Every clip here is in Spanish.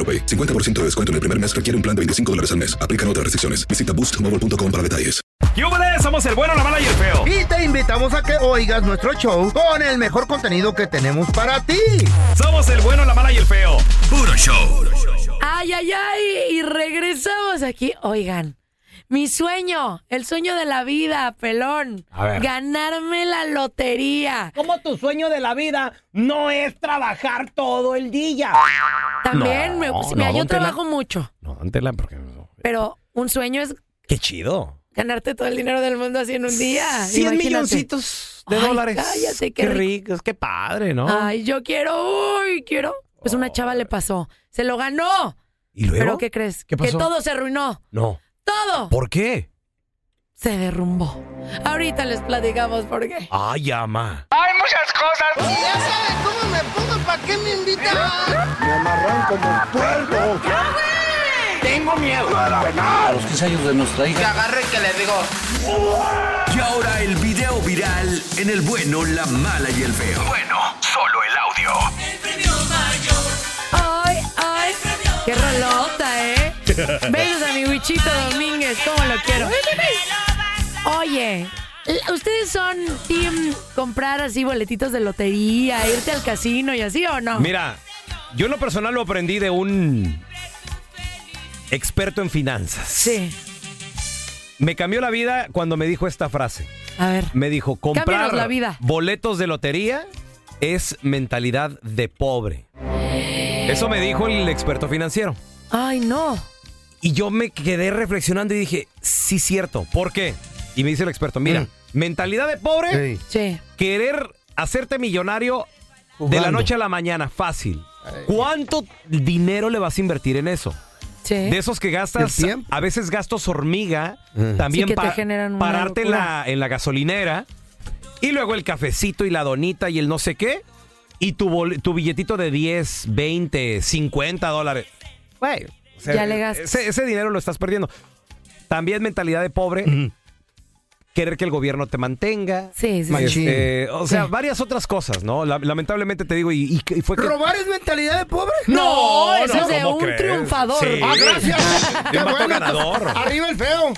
AroPay. 50% de descuento en el primer mes requiere un plan de 25 dólares al mes. Aplican otras restricciones. Visita boostmobile.com para detalles. ¡Yúbales! Somos el bueno, la mala y el feo. Y te invitamos a que oigas nuestro show con el mejor contenido que tenemos para ti. Somos el bueno, la mala y el feo. Puro show. Ay, ay, ay. Y regresamos aquí. Oigan, mi sueño, el sueño de la vida, pelón. A ver. Ganarme la lotería. Como tu sueño de la vida no es trabajar todo el día. También, No, me, no, mira, yo trabajo mucho, No, Antela, porque no. pero un sueño es Qué chido. ganarte todo el dinero del mundo así en un día. 100 Imagínate. milloncitos de Ay, dólares. cállate, qué qué rico. rico, qué padre, ¿no? Ay, yo quiero, uy, quiero. Pues una chava le pasó. Se lo ganó. ¿Y luego? ¿Pero qué crees? ¿Qué pasó? Que todo se arruinó. No. ¡Todo! ¿Por qué? Se derrumbó. Ahorita les platicamos por qué. Ay, ama. Hay muchas cosas. Ya sabes cómo me pongo, ¿para qué me invitan? Me amarran como puerco. Tengo miedo. A los 15 años de nuestra hija. Que agarre que le digo. Y ahora el video viral en el bueno, la mala y el feo. Bueno, solo el audio. ¡Ay, ay! ¡Qué rolota, eh! Besos a mi Wichito Domínguez, ¿cómo lo quiero? Oye, ¿ustedes son team comprar así boletitos de lotería, irte al casino y así o no? Mira, yo en lo personal lo aprendí de un experto en finanzas. Sí. Me cambió la vida cuando me dijo esta frase. A ver. Me dijo, comprar Cámbianos la vida. boletos de lotería es mentalidad de pobre. Eso me dijo el experto financiero. Ay, no. Y yo me quedé reflexionando y dije, sí, cierto. ¿Por qué? Y me dice el experto, mira, mentalidad de pobre, Sí. querer hacerte millonario de la noche a la mañana, fácil. ¿Cuánto dinero le vas a invertir en eso? Sí. De esos que gastas, a veces gastos hormiga, también Sí, pa- pararte en la, en la gasolinera y luego el cafecito y la donita y el no sé qué y tu, bol- tu billetito de 10, 20, 50 dólares. Güey, o sea, Ya le gastas. Ese, ese dinero lo estás perdiendo. También mentalidad de pobre. Querer que el gobierno te mantenga. Sí, sí, Machín. Este, o sea, Sí. varias otras cosas, ¿no? La- lamentablemente te digo, y, y- y fue que. ¿Robar es mentalidad de pobre? No, eso es de ¿cómo un crees? triunfador. Sí. ¡Ah, gracias! De ¡Qué un vato bueno! ganador. ¡Arriba el feo!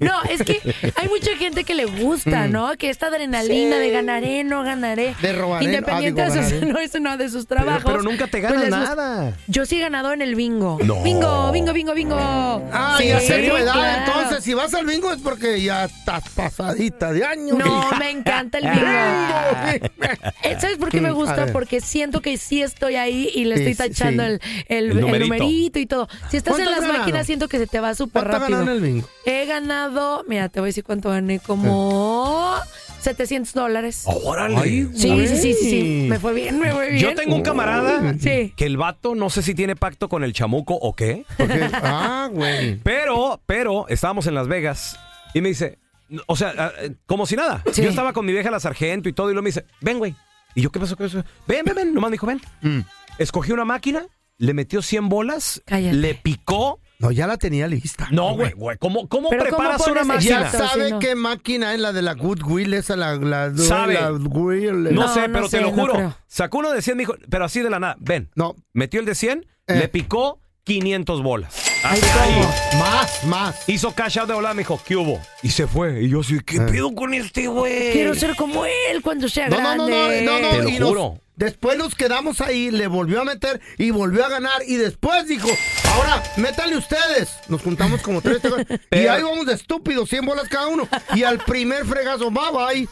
No, es que hay mucha gente que le gusta, ¿no? Que esta adrenalina de ganaré, no ganaré. De robaré, Independiente ah, digo, de sus, ganaré. no, eso no, de sus trabajos. pero nunca te pues ganas les gusta. nada. Yo sí he ganado en el bingo. No. Bingo, bingo, bingo, bingo. Ah, Sí, ya sé tu edad, claro. entonces si vas al bingo es porque ya estás pasadita de años. No, hija. me encanta el bingo. Eh, ¿Sabes por qué me gusta? Porque siento que sí estoy ahí y le estoy tachando sí. el, el- El el numerito. numerito. y todo. Si estás en ¿Cuánto las ganado? máquinas, siento que se te va súper ¿Cuánto has rápido. en el bingo? He ganado, mira, te voy a decir cuánto gané, como 700 dólares. Órale. Sí, sí, sí, sí, sí. Me fue bien, me fue bien. Yo tengo un camarada Sí. que el vato no sé si tiene pacto con el chamuco o qué, ah, güey. pero, pero estábamos en Las Vegas y me dice, o sea, ah, eh, como si nada. Sí. Yo estaba con mi vieja la sargento y todo y luego me dice, ven, güey. Y yo, ¿qué pasó? ¿Qué pasó? Ven, ven, ven. Nomás me dijo, ven. Mm. Escogí una máquina, le metió 100 bolas, Cállate. le picó No, ya la tenía lista. No, güey, güey. ¿Cómo, cómo Pero ¿cómo preparas una Ya máquina? Exacto, sabe no. qué máquina es la de la Goodwill, esa la, la, Sabe. la Goodwill. No, No, sé, no pero sé, te lo no juro. creo. Sacó uno de 100, me dijo, pero así de la nada. Ven. No. Metió el de 100, Eh. le picó 500 bolas. Ay, ahí. Más, más. Hizo cash out de volada, me dijo, ¿qué hubo? Y se fue. Y yo así, ¿qué Eh. pedo con este güey? Quiero ser como él cuando sea No, no, no, no, grande. no, no, Te lo y nos- juro. Después nos quedamos ahí, le volvió a meter y volvió a ganar. Y después dijo, ahora métanle ustedes. Nos juntamos como tres. y Pero- ahí vamos de estúpidos, 100 bolas cada uno. Y al primer fregazo, bye bye.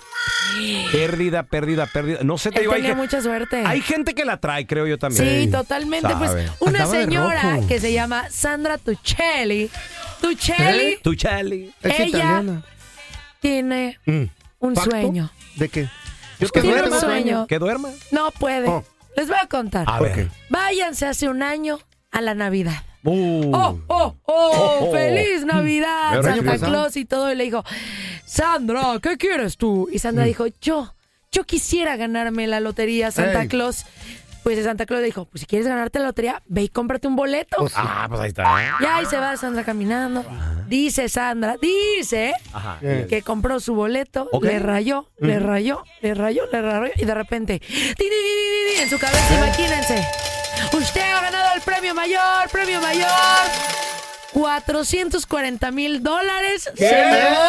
Pérdida, pérdida, pérdida. No sé, te Él digo, hay, tenía mucha suerte. hay gente que la trae, creo yo también. Sí, totalmente. Pues una señora que se llama Sandra Tuccelli. Tuccelli ¿Eh? Tu Charlie. Es Ella- italiana. tiene Mm. un ¿Pacto? sueño. ¿De qué? Que Tiene duerma. un sueño. Que duerma. No puede. Oh. Les voy a contar. A ver. Váyanse hace un año a la Navidad. Uh. ¡Oh, oh, oh! Oh. ¡Feliz Navidad! Santa. Claus y todo. Y le dijo, Sandra, ¿qué quieres tú? Y Mm. Sandra dijo, yo, yo quisiera ganarme la lotería, Santa. Claus. Pues Santa Claus le dijo, pues si quieres ganarte la lotería, ve y cómprate un boleto. Pues. Ah, pues ahí está. Ya ahí se va Sandra caminando. Dice Sandra, dice Ajá. Eh. que compró su boleto, le rayó, le rayó, le rayó, le rayó y de repente, ti, ti, en su Eh. cabeza, imagínense, usted ha ganado el premio mayor, premio mayor. 440 mil dólares se llevó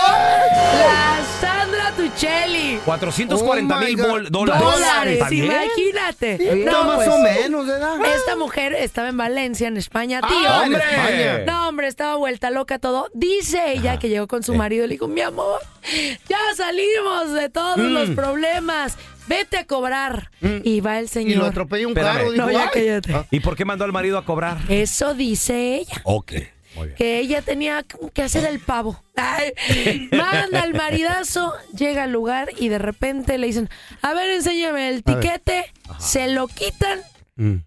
la Sandra Tuccelli. 440 Oh my mil bol- dólares. Dólares, imagínate. No, No, más pues, o menos, ¿verdad? Esta mujer estaba en Valencia, en España, tío. Ah, en ¡Hombre! España. No, hombre, estaba vuelta loca todo. Dice ella que llegó con su marido y le dijo, mi amor, ya salimos de todos los problemas. Vete a cobrar. Y va el Mm. Y lo señor. atropella un Espérame. carro. Dijo, No, ya cállate. Ah, ¿Y por qué mandó al marido a cobrar? Eso dice ella. Ok. Que ella tenía que hacer el pavo. Ay, manda al maridazo, llega al lugar y de repente le dicen, a ver, enséñame el tiquete. Se lo quitan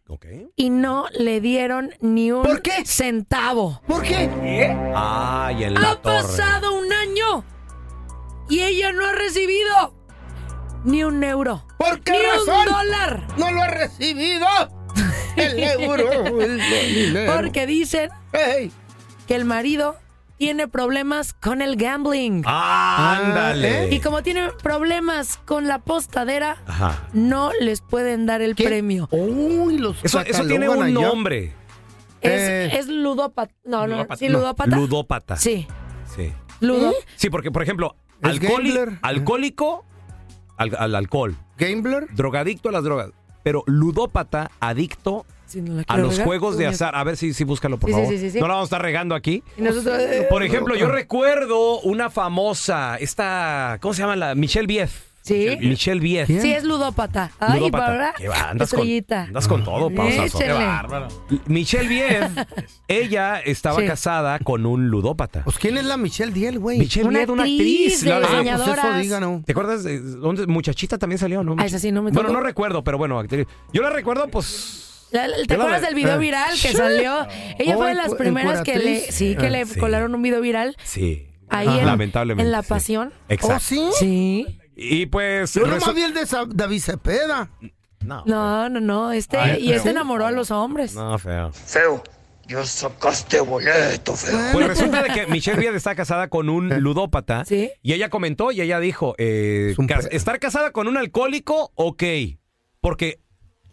Ok. y no le dieron ni un ¿Por qué? centavo. ¿Por qué? Ay, en la Ha torre. pasado un año y ella no ha recibido ni un euro. ¿Por qué ni razón? un dólar. No lo ha recibido. El euro. el. Porque dicen Ey. Que el marido tiene problemas con el gambling. Ah, ándale. Y como tiene problemas con la postadera, Ajá. no les pueden dar el ¿Qué? premio. Uy, los Eso, eso tiene un allá. nombre. Es, Eh. es ludópata. No, no, Ludópata. sí, No, ludópata. Ludópata. Sí, Sí. ludo. Sí, porque, por ejemplo, alcohólico al, al alcohol, Gambler. drogadicto a las drogas, pero ludópata, adicto Si no la a los regar, juegos de azar. A ver si, si búscalo, por Sí, sí, favor. sí, sí, sí. No la vamos a estar regando aquí. Nosotros, eh, Por ejemplo, yo recuerdo una famosa, esta, ¿cómo se llama? la Michelle Bief. Sí. Michelle Bief. Sí, es ludópata. Ay, Ludópata. ¿verdad? Qué va, andas, con, andas con todo, pausazo. Qué bárbaro. Michelle Bief, ella estaba Sí. casada con un ludópata. Pues, ¿quién es la Michelle Diel, güey? Michelle Una Bief, una actriz actriz. de la- Ah, pues eso diga, ¿no? ¿Te acuerdas? de dónde? Muchachita también salió, ¿no? Ah, esa sí no me Bueno, no recuerdo, pero bueno, actriz. Yo la recuerdo, pues. La- la- ¿Te Yo acuerdas del video eh. viral que salió? Ella Oh, fue de ¿en las primeras que le, sí, que Ah, le sí. colaron un video viral Sí. ahí en, Lamentablemente. en La sí. Pasión. Exacto. ¿Oh, sí? Sí. Y pues. Yo nomás vi el de Sa- David Cepeda. No, No, no, no. Este, Ay, y feo. este enamoró a los hombres. no, feo. Feo, ya sacaste boleto, feo. Pues resulta de que Michelle Bief está casada con un ludópata. Sí. Y ella comentó y ella dijo: eh, Es estar casada con un alcohólico, ok. Porque,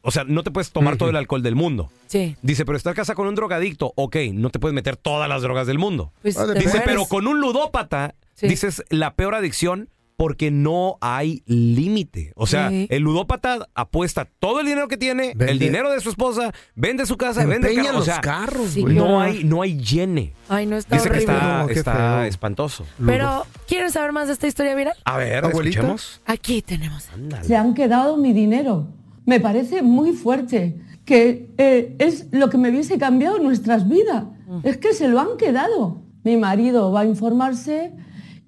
o sea, no te puedes tomar todo el alcohol del mundo. Sí. Dice, pero estar casada con un drogadicto, ok, no te puedes meter todas las drogas del mundo. Pues Ah, Dice, mueres. pero con un ludópata, Sí. dices la peor adicción porque no hay límite. O sea, Sí. el ludópata apuesta todo el dinero que tiene, Vende- el dinero de su esposa, vende su casa, vende Empeña. O los sea, carros, Sí, no hay, no hay llene. Ay, no está Dice que está, No, está espantoso. Pero, ¿quieren saber más de esta historia viral? A ver, Abuelita. escuchemos. Aquí tenemos. se han quedado mi dinero. Me parece muy fuerte, que eh, es lo que me hubiese cambiado nuestras vidas. Es que se lo han quedado. Mi marido va a informarse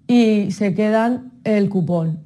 y se quedan el cupón.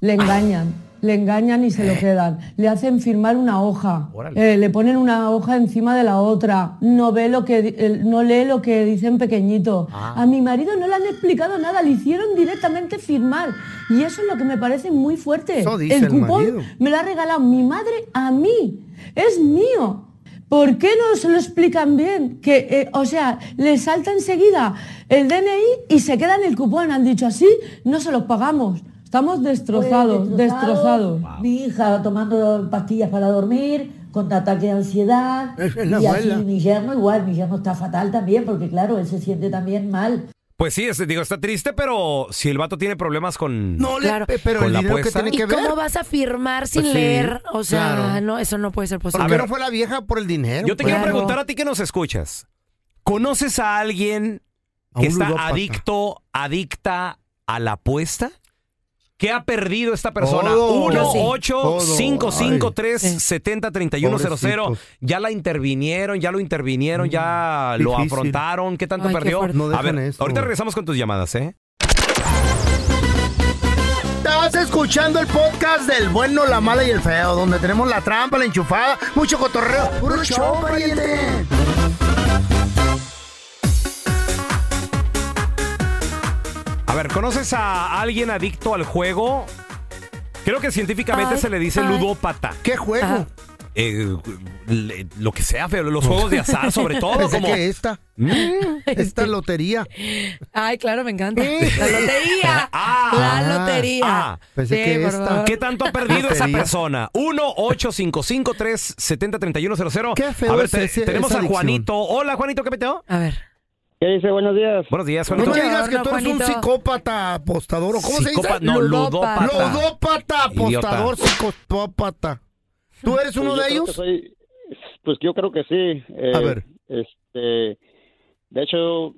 Le engañan, le engañan y se lo quedan. Le hacen firmar una hoja, eh, le ponen una hoja encima de la otra. No ve lo que no lee lo que dicen pequeñito. A mi marido no le han explicado nada, le hicieron directamente firmar. Y eso es lo que me parece muy fuerte. Eso dice el cupón me lo ha regalado mi madre a mí. Es mío. ¿Por qué no se lo explican bien? Que, eh, o sea, les salta enseguida el DNI y se queda en el cupón. Han dicho así, no se los pagamos. Estamos destrozados, Pues, destrozados. Mi hija tomando pastillas para dormir, con ataque de ansiedad. Es la y abuela. aquí mi yerno igual, mi yerno está fatal también, porque claro, él se siente también mal. Pues sí, es- digo, está triste, pero si el vato tiene problemas con... No, le- Claro. pero Con el la dinero que apuesta. tiene ¿Y ver. cómo vas a firmar sin Pues sí, leer? O sea, claro. no, eso no puede ser ¿Por posible. qué no fue la vieja por el dinero? Yo te pues? quiero Claro. preguntar a ti que nos escuchas. ¿Conoces a alguien A que está ludópata. adicto, adicta a la apuesta? ¿Qué ha perdido esta persona? Todo. 1 Yo sí. 8 5 5 3 Sí. 70 31 00 Pobrecitos. Ya la intervinieron, ya lo intervinieron, ya lo difícil. afrontaron. ¿Qué tanto Ay, qué perdió? fuerte. No a ver, eso. ahorita regresamos con tus llamadas, ¿eh? Estás escuchando el podcast del bueno, la mala y el feo, donde tenemos la trampa, la enchufada, mucho cotorreo. ¡Puro show, pariente! A ver, ¿conoces a alguien adicto al juego? Creo que científicamente Ay, se le dice ay. ludópata. ¿Qué juego? Ajá. Eh, le- lo que sea, feo, los juegos de azar sobre todo. Pensé como... que esta, Mm. esta lotería. Ay, claro, me encanta. La lotería. Ah. la Ah. lotería. Ah. Pensé que esta. ¿Qué tanto ha perdido esa persona? 1-855-370-3100. Qué feo A ver, es te- ese- tenemos a adicción. Juanito. Hola, Juanito, ¿qué peteo? A ver. ¿Qué dice? Buenos días. Buenos días, No Juanito. me Mucho digas que tú eres un Juanito. psicópata apostador. ¿o ¿Cómo se Psicópata- dice? No, Ludópata. ludópata. Idiota. apostador, psicópata. ¿Tú eres uno Pues de ellos? soy- pues yo creo que sí. Eh, A ver. Este, de hecho,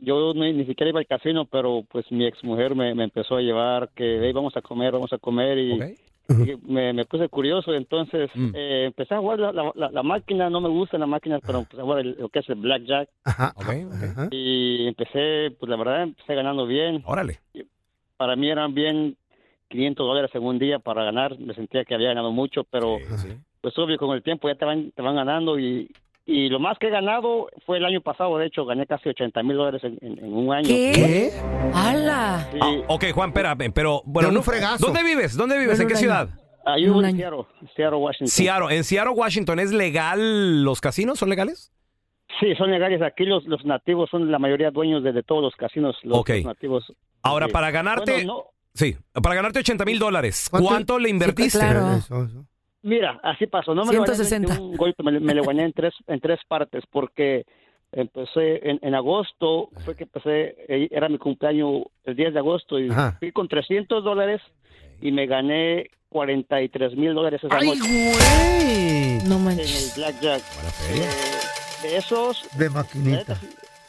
yo ni, ni siquiera iba al casino, pero pues mi exmujer me, me empezó a llevar que "Hey, vamos a comer, vamos a comer y, Ok. Y me, me puse curioso. Entonces Mm. eh, empecé a jugar la, la- la- la máquina, no me gustan las máquinas, pero empecé a jugar el- lo que es el blackjack Ajá. Y empecé, pues la verdad, empecé ganando bien. Órale. Para mí eran bien 500 dólares en un día para ganar. Me sentía que había ganado mucho, pero pues obvio con el tiempo ya te van, te van ganando y, y lo más que he ganado fue el año pasado, de hecho gané casi 80 mil dólares en, en- en un año. ¿Qué? ¿Qué? Sí. Ah, ok, Juan, espérame, pero bueno, no- fregazo. ¿dónde vives? ¿Dónde vives? ¿En qué ciudad? Ah, yo vivo en. Seattle, Seattle, Washington. Seattle. ¿En Seattle, Washington es legal los casinos? ¿Son legales? Sí, son legales. Aquí los, los nativos son la mayoría dueños de, de todos los casinos, los, Ok. los nativos. Ahora, Sí. para ganarte... Bueno, no, Sí, para ganarte 80 mil dólares, ¿Cuánto? ¿cuánto le invertiste? claro. Eso, eso. Mira, así pasó. No me lo gané 160. un golpe, me, me lo gané en tres, en tres partes porque empecé en, en agosto, fue que empecé, eh, era mi cumpleaños el 10 de agosto y Ajá. fui con 300 dólares y me gané 43 mil dólares esa ¡Ay, noche güey! No en el manches. blackjack. Eh, de esos, De maquinita.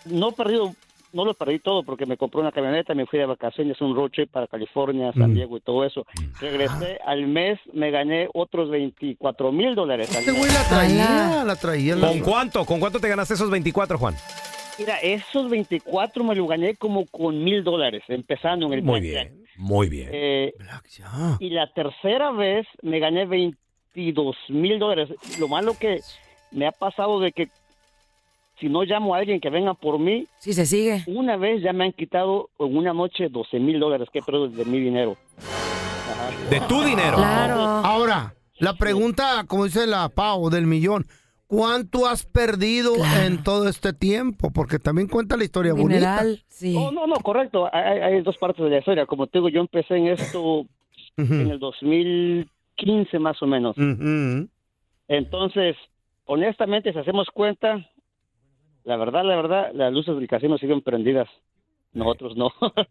no he perdido, no lo perdí todo porque me compré una camioneta, me fui de vacaciones, un road trip para California, San Mm. Diego y todo eso. Regresé al mes, me gané otros 24 mil dólares. al Este mes. güey la traía, la traía. la- ¿Con cuánto? ¿Con cuánto te ganaste esos 24, Juan? Mira, esos 24 me lo gané como con mil dólares, empezando en el Muy blackjack. bien, muy bien. Eh, y la tercera vez me gané 22 mil dólares. Lo malo que me ha pasado de que si no llamo a alguien que venga por mí, Sí, se sigue. una vez ya me han quitado en una noche 12 mil dólares que he perdido de mi dinero. De tu dinero. Claro. Ahora, la pregunta, como dice la Pau, del millón. ¿Cuánto has perdido Claro. en todo este tiempo? Porque también cuenta la historia bonita. Mineral, sí. Oh, no, no, correcto. Hay, hay dos partes de la historia. Como te digo, yo empecé en esto en Ujú. el 2015 más o menos. Entonces, honestamente, si hacemos cuenta, la verdad, la verdad, las luces del casino siguen prendidas. Nosotros no.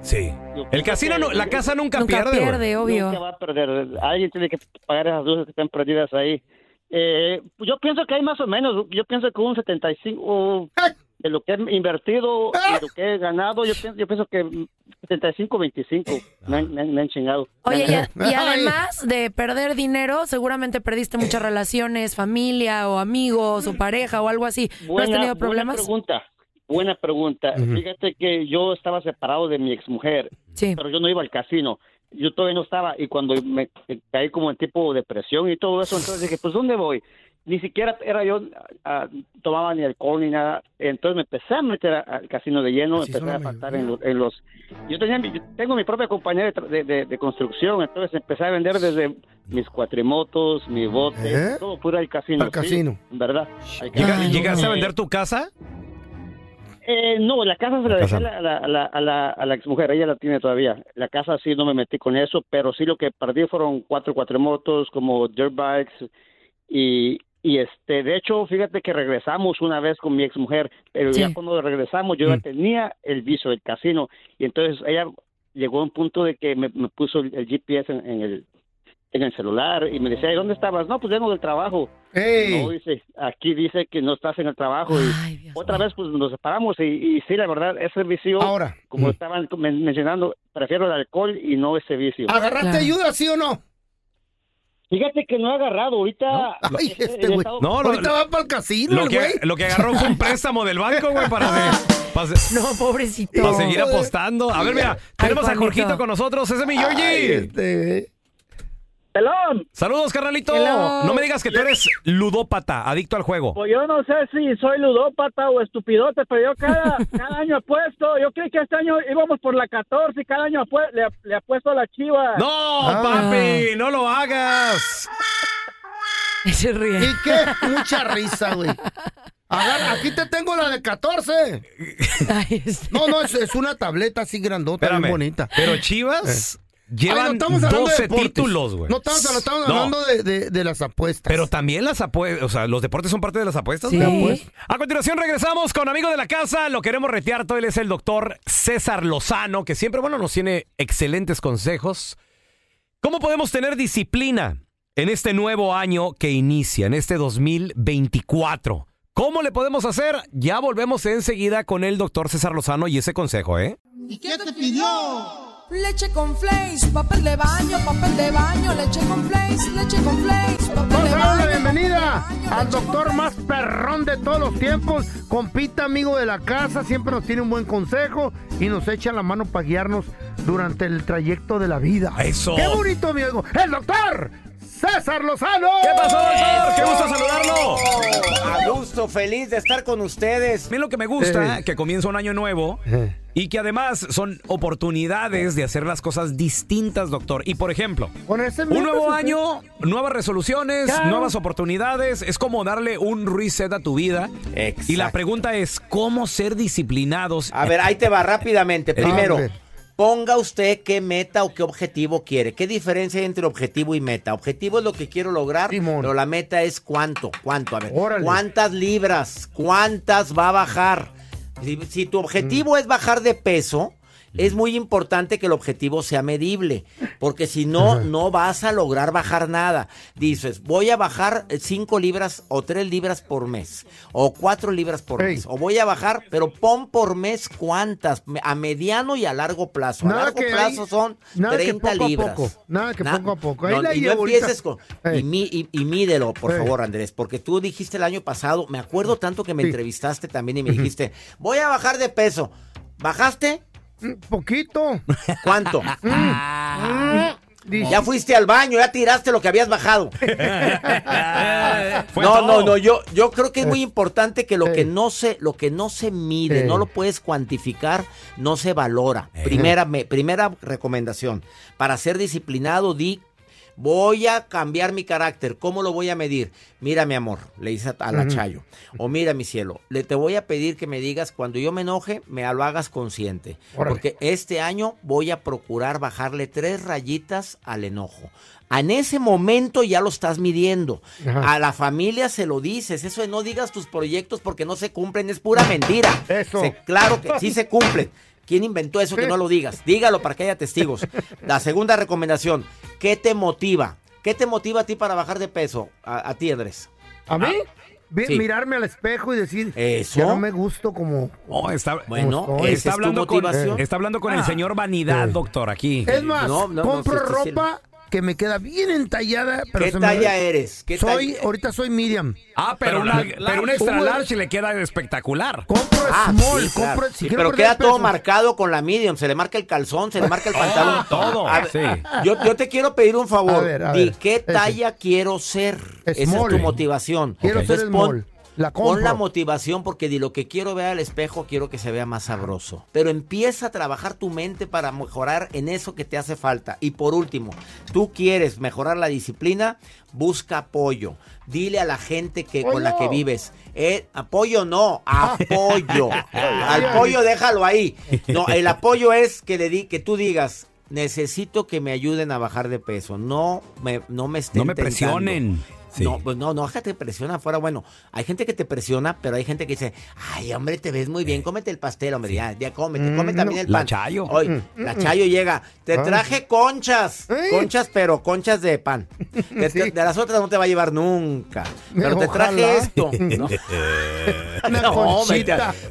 Sí. El casino, no, la casa nunca, Nunca pierde. obvio. Nunca va a perder. Alguien tiene que pagar esas luces que están perdidas ahí. Eh, yo pienso que hay más o menos. Yo pienso que un 75 de lo que he invertido y lo que he ganado. Yo pienso, yo pienso que 75-25 me, han- me han- me han chingado. Oye, y, a- y además de perder dinero, seguramente perdiste muchas relaciones, familia o amigos o pareja o algo así. ¿No has tenido problemas? Buena pregunta. Buena pregunta. Ujú. Fíjate que yo estaba separado de mi exmujer, Sí. pero yo no iba al casino. Yo todavía no estaba y cuando me caí como en tipo depresión y todo eso, entonces dije, pues ¿dónde voy? ni siquiera era yo, ah, tomaba ni alcohol ni nada. Entonces me empecé a meter a- al casino de lleno, Así empecé a faltar en, lo- en los... Yo, tenía, mi- yo tengo mi propia compañía de, de- de- de construcción, entonces empecé a vender desde mis cuatrimotos, mi bote, ¿Eh? todo puro al casino. Al sí, casino. ¿Verdad? Al Llega- casino. ¿Llegaste a Eh, vender tu casa? Eh, no, la casa se la La dejé a la, a la, a la, a la, a la exmujer, ella la tiene todavía. La casa sí no me metí con eso, pero sí lo que perdí fueron cuatro cuatrimotos, como dirt bikes y, y este, de hecho, fíjate que regresamos una vez con mi exmujer, pero Sí. ya cuando regresamos yo ya tenía el viso del casino y entonces ella llegó a un punto de que me, me puso el, el GPS en, en el en el celular y me decía, ¿y dónde estabas? No, pues vengo del trabajo. No, dice, aquí dice que no estás en el trabajo. Y Dios otra vez, pues nos separamos. Y, y sí, la verdad, ese vicio, Ahora, como mm. estaban men- mencionando, prefiero el alcohol y no ese vicio. ¿agarraste Claro. ayuda, sí o no? Fíjate que no he agarrado. Ahorita. Ay, este güey. estado- No, lo, Ahorita va para el casino, lo el que, güey. lo que agarró fue un préstamo del banco, güey, para, No, pobrecito. para seguir apostando. A ver, mira, tenemos a. Jorgito con nosotros. Ese es mi Ay, Georgie. este, ¡Pelón! Saludos, carnalito. Hello. No me digas que tú eres ludópata, adicto al juego. Pues yo no sé si soy ludópata o estupidote, pero yo cada, cada año apuesto. Yo creí que este año íbamos por la 14 y cada año le, le apuesto a la chiva. No, Ah. papi, no lo hagas. Se ríe. ¿Y qué? Mucha risa, güey. Agarra, aquí te tengo la de 14. Ay, este- No, no, es, es una tableta así grandota, Espérame. bien bonita. Pero Chivas llevan Ay, no estamos hablando de 12 deportes. títulos, güey. No estamos, estamos No, hablando de, de- de las apuestas. Pero también las apuestas, o sea, los deportes son parte de las apuestas. Sí. pues. A continuación regresamos con amigo de la casa, lo queremos retear, todo él es el doctor César Lozano, que siempre, bueno, nos tiene excelentes consejos. ¿Cómo podemos tener disciplina en este nuevo año que inicia, en este 2024? ¿Cómo le podemos hacer? Ya volvemos enseguida con el doctor César Lozano y ese consejo, ¿eh? ¿Y qué te pidió? Leche con flakes, papel de baño, papel de baño, leche con flakes, leche con flakes, papel Vamos de a darle baño. la bienvenida baño, al doctor más perrón de todos los tiempos, compita amigo de la casa, siempre nos tiene un buen consejo y nos echa la mano para guiarnos durante el trayecto de la vida. Eso. ¡Qué bonito, amigo! ¡El doctor César Lozano! ¿Qué pasó, doctor? ¡Qué gusto saludarlo! A gusto, feliz de estar con ustedes. Mí lo que me gusta, Eh. que comienza un año nuevo Eh. y que además son oportunidades de hacer las cosas distintas, doctor. Y por ejemplo, un nuevo año, nuevas resoluciones, Claro. nuevas oportunidades. Es como darle un reset a tu vida. Exacto. Y la pregunta es, ¿cómo ser disciplinados? A ver, ahí te va rápidamente. Eh, Primero. Ponga usted qué meta o qué objetivo quiere. ¿Qué diferencia hay entre objetivo y meta? Objetivo es lo que quiero lograr, Simón. pero la meta es cuánto, cuánto. A ver, Órale. ¿cuántas libras? ¿Cuántas va a bajar? Si, si tu objetivo es bajar de peso, es muy importante que el objetivo sea medible, porque si no, no vas a lograr bajar nada. Dices, voy a bajar 5 libras o 3 libras por mes, o 4 libras por mes, o voy a bajar, pero pon por mes cuántas, a mediano y a largo plazo. A largo que plazo son nada que 30 poco a libras. poco, nada que poco a poco. Ahí No, la y no empieces con... Y, mi- y- y mídelo, por favor, Andrés, porque tú dijiste el año pasado, me acuerdo tanto que me Sí. entrevistaste también y me dijiste, voy a bajar de peso. ¿Bajaste? Mm, Poquito. ¿Cuánto? Mm, dice- Ya fuiste al baño, ya tiraste lo que habías bajado. No, no, no, yo, yo creo que es muy importante que lo que no se, lo que no se mide, no lo puedes cuantificar, no se valora. Primera, me- primera recomendación. Para ser disciplinado, di voy a cambiar mi carácter. ¿Cómo lo voy a medir? Mira, mi amor, le dice a la. Chayo. O mira, mi cielo, le te voy a pedir que me digas cuando yo me enoje, me lo hagas consciente. Órale. Porque este año voy a procurar bajarle tres rayitas al enojo. En ese momento ya lo estás midiendo. Ajá. A la familia se lo dices. Eso de no digas tus proyectos porque no se cumplen es pura mentira. Eso. Se- claro que sí se cumplen. ¿Quién inventó eso que no lo digas? Dígalo para que haya testigos. La segunda recomendación, ¿qué te motiva? ¿Qué te motiva a ti para bajar de peso? A, a ti, Andrés. ¿A mí? Vi- Sí. Mirarme al espejo y decir, Eso. ya no me gusto como... Oh, está, Bueno, Como está, es hablando con, motivación. está hablando con el señor Vanidad, doctor, aquí. Es más, No, no, no, compro sí, sí. Que me queda bien entallada. Pero ¿Qué se me- talla eres? ¿Qué soy, talla- ahorita soy medium. Ah, pero, una, pero un extra large le queda espectacular. Compro Ah, small, sí, claro. compro, si Sí, quiero pero queda todo marcado con la medium. Se le marca el calzón, se le marca el pantalón. todo, A ver, sí. yo, yo te quiero pedir un favor. A ver, a Di ver, qué ese. talla quiero ser. Esa es tu motivación. Quiero ser pon- small. La compro. la motivación porque di lo que quiero ver al espejo, quiero que se vea más sabroso. Pero empieza a trabajar tu mente para mejorar en eso que te hace falta. Y por último, tú quieres mejorar la disciplina, busca apoyo. Dile a la gente que con la que vives, eh, apoyo no, apoyo. al pollo déjalo ahí. No, el apoyo es que le di, que tú digas, necesito que me ayuden a bajar de peso. No me, no me estén No me tentando". presionen. Sí. No, pues no, no, déjate presiona afuera. Bueno, hay gente que te presiona, pero hay gente que dice, ay, hombre, te ves muy bien, cómete el pastel, hombre, ya, ya cómete, Mm, come también no. el La pan. Chayo. Hoy, Mm, la mm, Chayo llega, te Ah. traje conchas, ¿Eh? conchas, pero conchas de pan. De, Sí. de las otras no te va a llevar nunca, pero te Ojalá. traje esto. ¿no? No, hombre,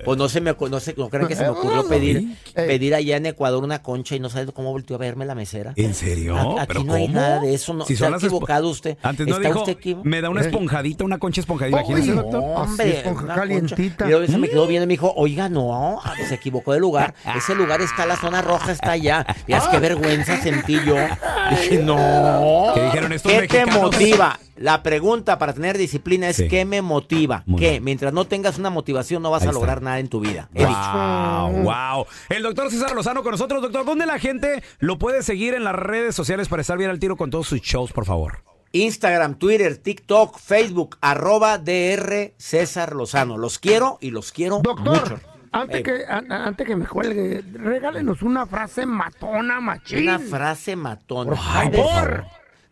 pues no se me, no sé, no crean que se me ocurrió pedir, pedir allá en Ecuador una concha y no sabes cómo volteó a verme la mesera. ¿En serio? A- Aquí ¿Pero no hay cómo? nada de eso, no, Si se ha equivocado usted. Antes no ¿Está dijo, usted me da una Eh. esponjadita, una concha esponjadita. Imagínese, no. doctor. Hombre, Así, esponja una calientita. concha. Y luego se me quedó viendo y me dijo, oiga, no, ah, se equivocó de lugar. Ese lugar está, la zona roja está allá. Miras qué vergüenza sentí yo. Dije, no. ¿Qué dijeron estos ¿Qué te motiva? La pregunta para tener disciplina es Sí. ¿qué me motiva? Muy ¿Qué? bien. Mientras no tengas una motivación no vas Ahí a está. lograr nada en tu vida. He dicho. Wow, wow. El doctor César Lozano con nosotros. Doctor, ¿dónde la gente lo puede seguir en las redes sociales para estar bien al tiro con todos sus shows, por favor? Instagram, Twitter, TikTok, Facebook, arroba DR César Lozano. Los quiero y los quiero Doctor, mucho. antes, Ey. que, an- antes que me cuelgue, regálenos una frase matona, machín. Una frase matona. Por favor.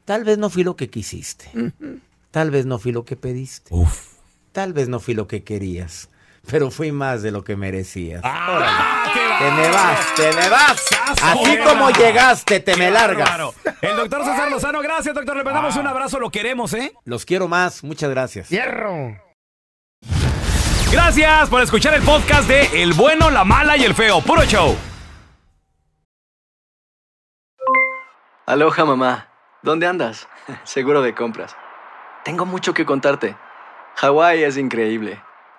Tal vez no fui lo que quisiste. Tal vez no fui lo que pediste. Uf. Tal vez no fui lo que querías. Pero fui más de lo que merecías. ¡Ah, qué Te me vas, te me vas. Así ¡Qué como llegaste, te me largas. El doctor César Lozano, gracias, doctor. Le mandamos un abrazo, lo queremos, ¿eh? Los quiero más. Muchas gracias. Hierro. Gracias por escuchar el podcast de El bueno, la mala y el feo. Puro show. Aloha mamá, ¿dónde andas? Seguro de compras. Tengo mucho que contarte. Hawái es increíble.